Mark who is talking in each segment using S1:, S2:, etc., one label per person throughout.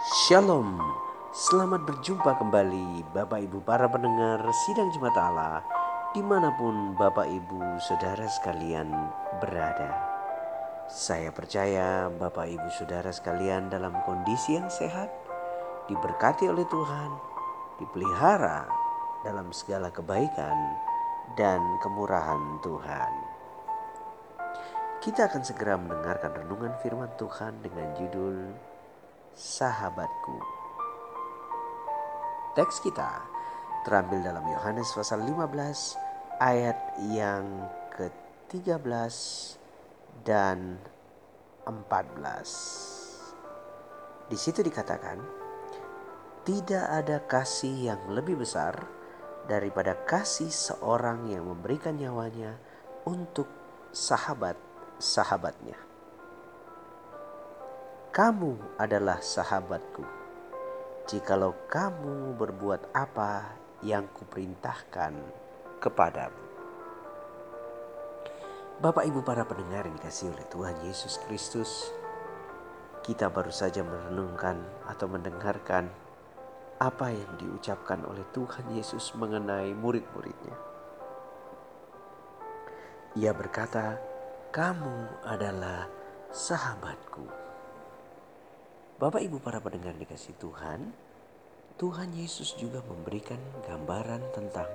S1: Shalom, selamat berjumpa kembali Bapak Ibu para pendengar Sidang Jumat Allah Di mana pun Bapak Ibu Saudara sekalian berada. Saya percaya Bapak Ibu Saudara sekalian dalam kondisi yang sehat Diberkati oleh Tuhan Dipelihara dalam segala kebaikan dan kemurahan Tuhan. Kita akan segera mendengarkan renungan firman Tuhan dengan judul sahabatku. Teks kita terambil dalam Yohanes pasal 15 ayat yang ke-13 dan 14. Di situ dikatakan, tidak ada kasih yang lebih besar daripada kasih seorang yang memberikan nyawanya untuk sahabat-sahabatnya. Kamu adalah sahabatku. Jikalau kamu berbuat apa yang kuperintahkan kepadamu. Bapak Ibu para pendengar yang dikasih oleh Tuhan Yesus Kristus, kita baru saja merenungkan atau mendengarkan apa yang diucapkan oleh Tuhan Yesus mengenai murid-muridnya. Ia berkata, "Kamu adalah sahabatku." Bapak Ibu para pendengar dikasih Tuhan, Tuhan Yesus juga memberikan gambaran tentang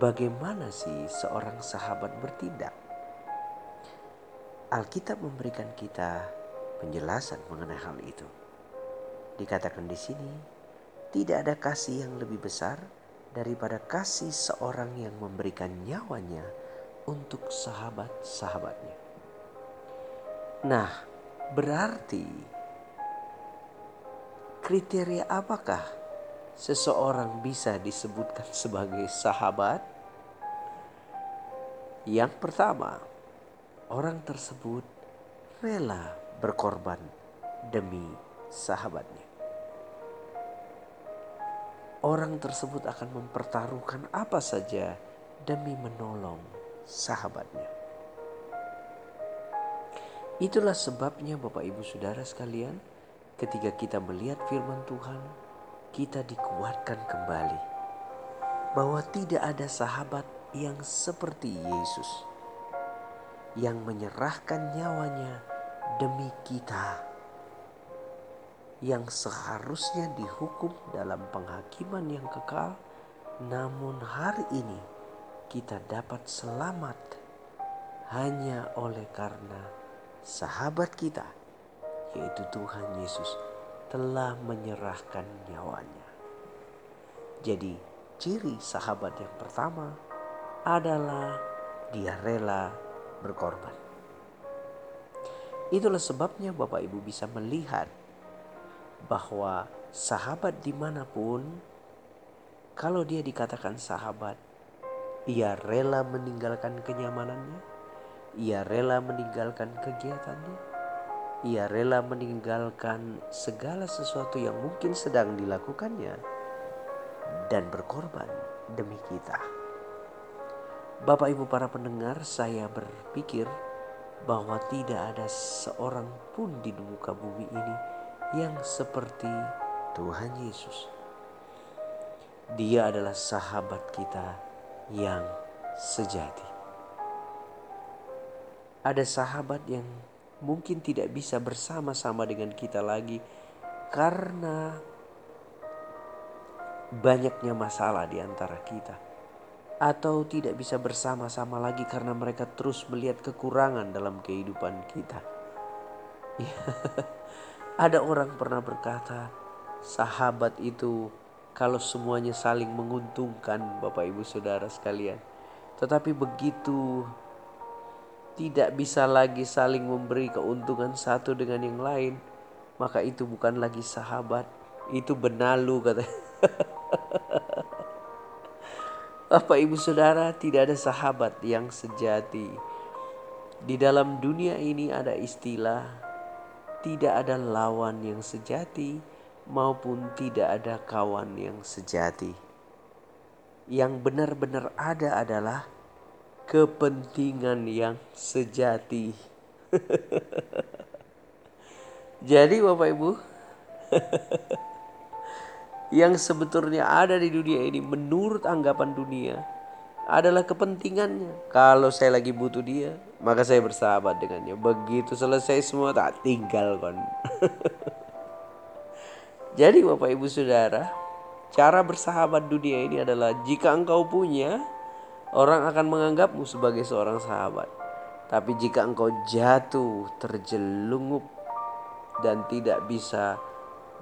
S1: bagaimana sih seorang sahabat bertindak. Alkitab memberikan kita penjelasan mengenai hal itu. Dikatakan di sini, tidak ada kasih yang lebih besar daripada kasih seorang yang memberikan nyawanya untuk sahabat-sahabatnya. Nah, berarti kriteria apakah seseorang bisa disebutkan sebagai sahabat? Yang pertama, orang tersebut rela berkorban demi sahabatnya. Orang tersebut akan mempertaruhkan apa saja demi menolong sahabatnya. Itulah sebabnya Bapak Ibu Saudara sekalian, ketika kita melihat firman Tuhan, kita dikuatkan kembali bahwa tidak ada sahabat yang seperti Yesus yang menyerahkan nyawanya demi kita yang seharusnya dihukum dalam penghakiman yang kekal. Namun hari ini kita dapat selamat hanya oleh karena sahabat kita yaitu Tuhan Yesus, telah menyerahkan nyawanya. Jadi, ciri sahabat yang pertama adalah dia rela berkorban. Itulah sebabnya Bapak Ibu bisa melihat bahwa sahabat di mana pun, kalau dia dikatakan sahabat, ia rela meninggalkan kenyamanannya, ia rela meninggalkan kegiatannya, ia rela meninggalkan segala sesuatu yang mungkin sedang dilakukannya dan berkorban demi kita. Bapak Ibu para pendengar, saya berpikir bahwa tidak ada seorang pun di muka bumi ini yang seperti Tuhan Yesus. Dia adalah sahabat kita yang sejati. Ada sahabat yang mungkin tidak bisa bersama-sama dengan kita lagi karena banyaknya masalah di antara kita atau tidak bisa bersama-sama lagi karena mereka terus melihat kekurangan dalam kehidupan kita. Ya, ada orang pernah berkata, sahabat itu kalau semuanya saling menguntungkan Bapak Ibu Saudara sekalian. Tetapi begitu tidak bisa lagi saling memberi keuntungan satu dengan yang lain, maka itu bukan lagi sahabat, itu benalu kata. Bapak Ibu Saudara, tidak ada sahabat yang sejati. Di dalam dunia ini ada istilah tidak ada lawan yang sejati maupun tidak ada kawan yang sejati. Yang benar-benar ada adalah kepentingan yang sejati. Jadi Bapak Ibu, yang sebetulnya ada di dunia ini menurut anggapan dunia adalah kepentingannya. Kalau saya lagi butuh dia, maka saya bersahabat dengannya. Begitu selesai semua tak tinggal kan. Jadi Bapak Ibu Saudara, cara bersahabat dunia ini adalah jika engkau punya, orang akan menganggapmu sebagai seorang sahabat. Tapi jika engkau jatuh, terjelungup dan tidak bisa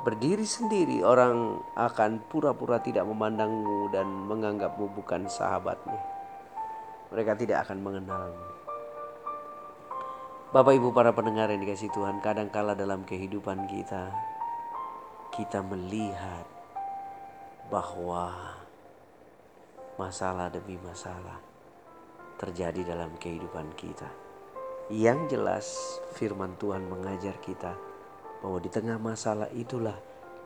S1: berdiri sendiri, orang akan pura-pura tidak memandangmu dan menganggapmu bukan sahabatnya. Mereka tidak akan mengenalmu. Bapak Ibu para pendengar yang dikasih Tuhan, kadangkala dalam kehidupan kita kita melihat bahwa masalah demi masalah terjadi dalam kehidupan kita. Yang jelas firman Tuhan mengajar kita bahwa di tengah masalah itulah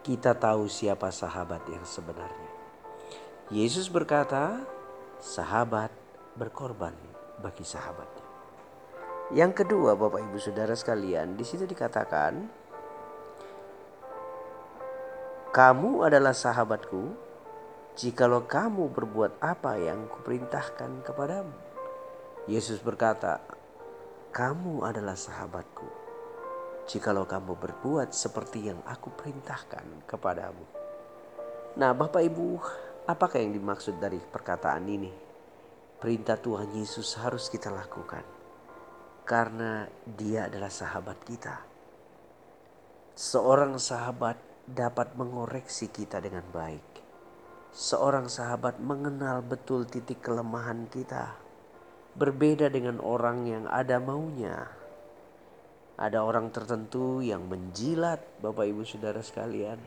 S1: kita tahu siapa sahabat yang sebenarnya. Yesus berkata, sahabat berkorban bagi sahabatnya. Yang kedua, Bapak Ibu Saudara sekalian, di situ dikatakan, "Kamu adalah sahabatku jikalau kamu berbuat apa yang kuperintahkan kepadamu." Yesus berkata, "Kamu adalah sahabatku jikalau kamu berbuat seperti yang aku perintahkan kepadamu. Nah, Bapak Ibu, apakah yang dimaksud dari perkataan ini? Perintah Tuhan Yesus harus kita lakukan karena Dia adalah sahabat kita. Seorang sahabat dapat mengoreksi kita dengan baik. Seorang sahabat mengenal betul titik kelemahan kita. Berbeda dengan orang yang ada maunya, ada orang tertentu yang menjilat Bapak Ibu Saudara sekalian.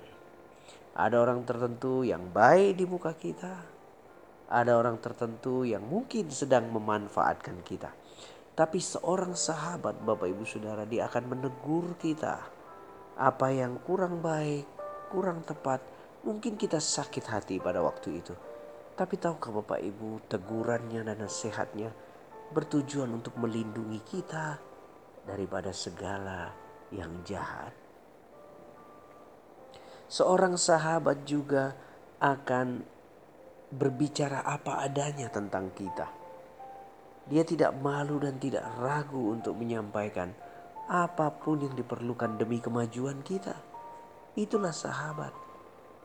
S1: Ada orang tertentu yang baik di muka kita. Ada orang tertentu yang mungkin sedang memanfaatkan kita. Tapi seorang sahabat Bapak Ibu Saudara dia akan menegur kita. Apa yang kurang baik, kurang tepat, mungkin kita sakit hati pada waktu itu. Tapi tahukah Bapak Ibu tegurannya dan nasihatnya bertujuan untuk melindungi kita, daripada segala yang jahat. Seorang sahabat juga akan berbicara apa adanya tentang kita. Dia tidak malu dan tidak ragu untuk menyampaikan apa pun yang diperlukan demi kemajuan kita. Itulah sahabat.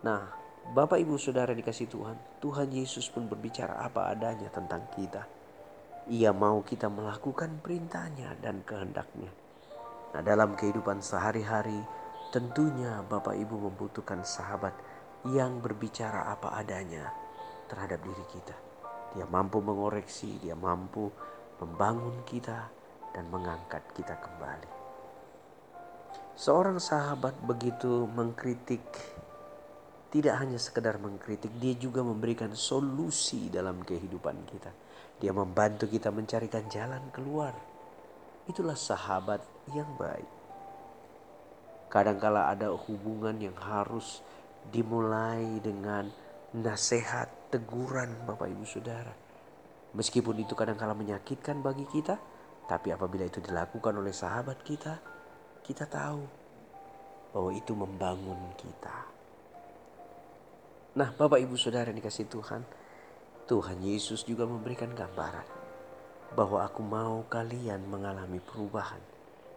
S1: Nah, Bapak Ibu Saudara dikasih Tuhan, Tuhan Yesus pun berbicara apa adanya tentang kita. Ia mau kita melakukan perintahnya dan kehendaknya. Nah dalam kehidupan sehari-hari tentunya Bapak Ibu membutuhkan sahabat yang berbicara apa adanya terhadap diri kita. Dia mampu mengoreksi, dia mampu membangun kita dan mengangkat kita kembali. Seorang sahabat begitu mengkritik tidak hanya sekedar mengkritik, dia juga memberikan solusi dalam kehidupan kita. Dia membantu kita mencarikan jalan keluar. Itulah sahabat yang baik. Kadangkala ada hubungan yang harus dimulai dengan nasihat, teguran Bapak Ibu Saudara. Meskipun itu kadangkala menyakitkan bagi kita, tapi apabila itu dilakukan oleh sahabat kita, kita tahu bahwa itu membangun kita. Nah, Bapak Ibu Saudara yang dikasih Tuhan, Tuhan Yesus juga memberikan gambaran bahwa aku mau kalian mengalami perubahan.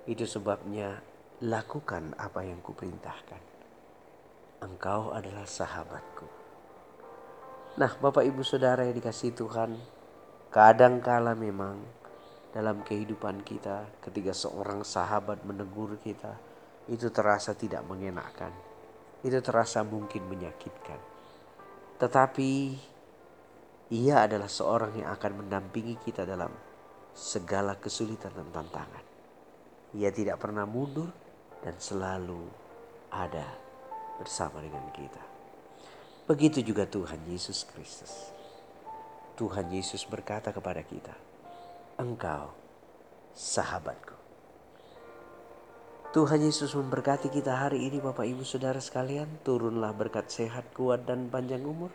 S1: Itu sebabnya lakukan apa yang kuperintahkan. Engkau adalah sahabatku. Nah Bapak Ibu Saudara yang dikasih Tuhan, kadangkala memang dalam kehidupan kita ketika seorang sahabat menegur kita, itu terasa tidak mengenakan. Itu terasa mungkin menyakitkan. Tetapi ia adalah seorang yang akan mendampingi kita dalam segala kesulitan dan tantangan. Ia tidak pernah mundur dan selalu ada bersama dengan kita. Begitu juga Tuhan Yesus Kristus. Tuhan Yesus berkata kepada kita, "Engkau sahabatku." Tuhan Yesus memberkati kita hari ini Bapak Ibu Saudara sekalian. Turunlah berkat sehat, kuat dan panjang umur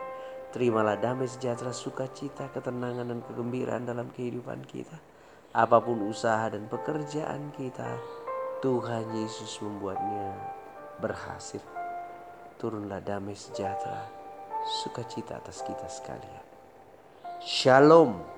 S1: Terimalah damai sejahtera, sukacita, ketenangan dan kegembiraan dalam kehidupan kita. Apa pun usaha dan pekerjaan kita, Tuhan Yesus membuatnya berhasil. turunlah damai sejahtera, sukacita atas kita sekalian. Shalom.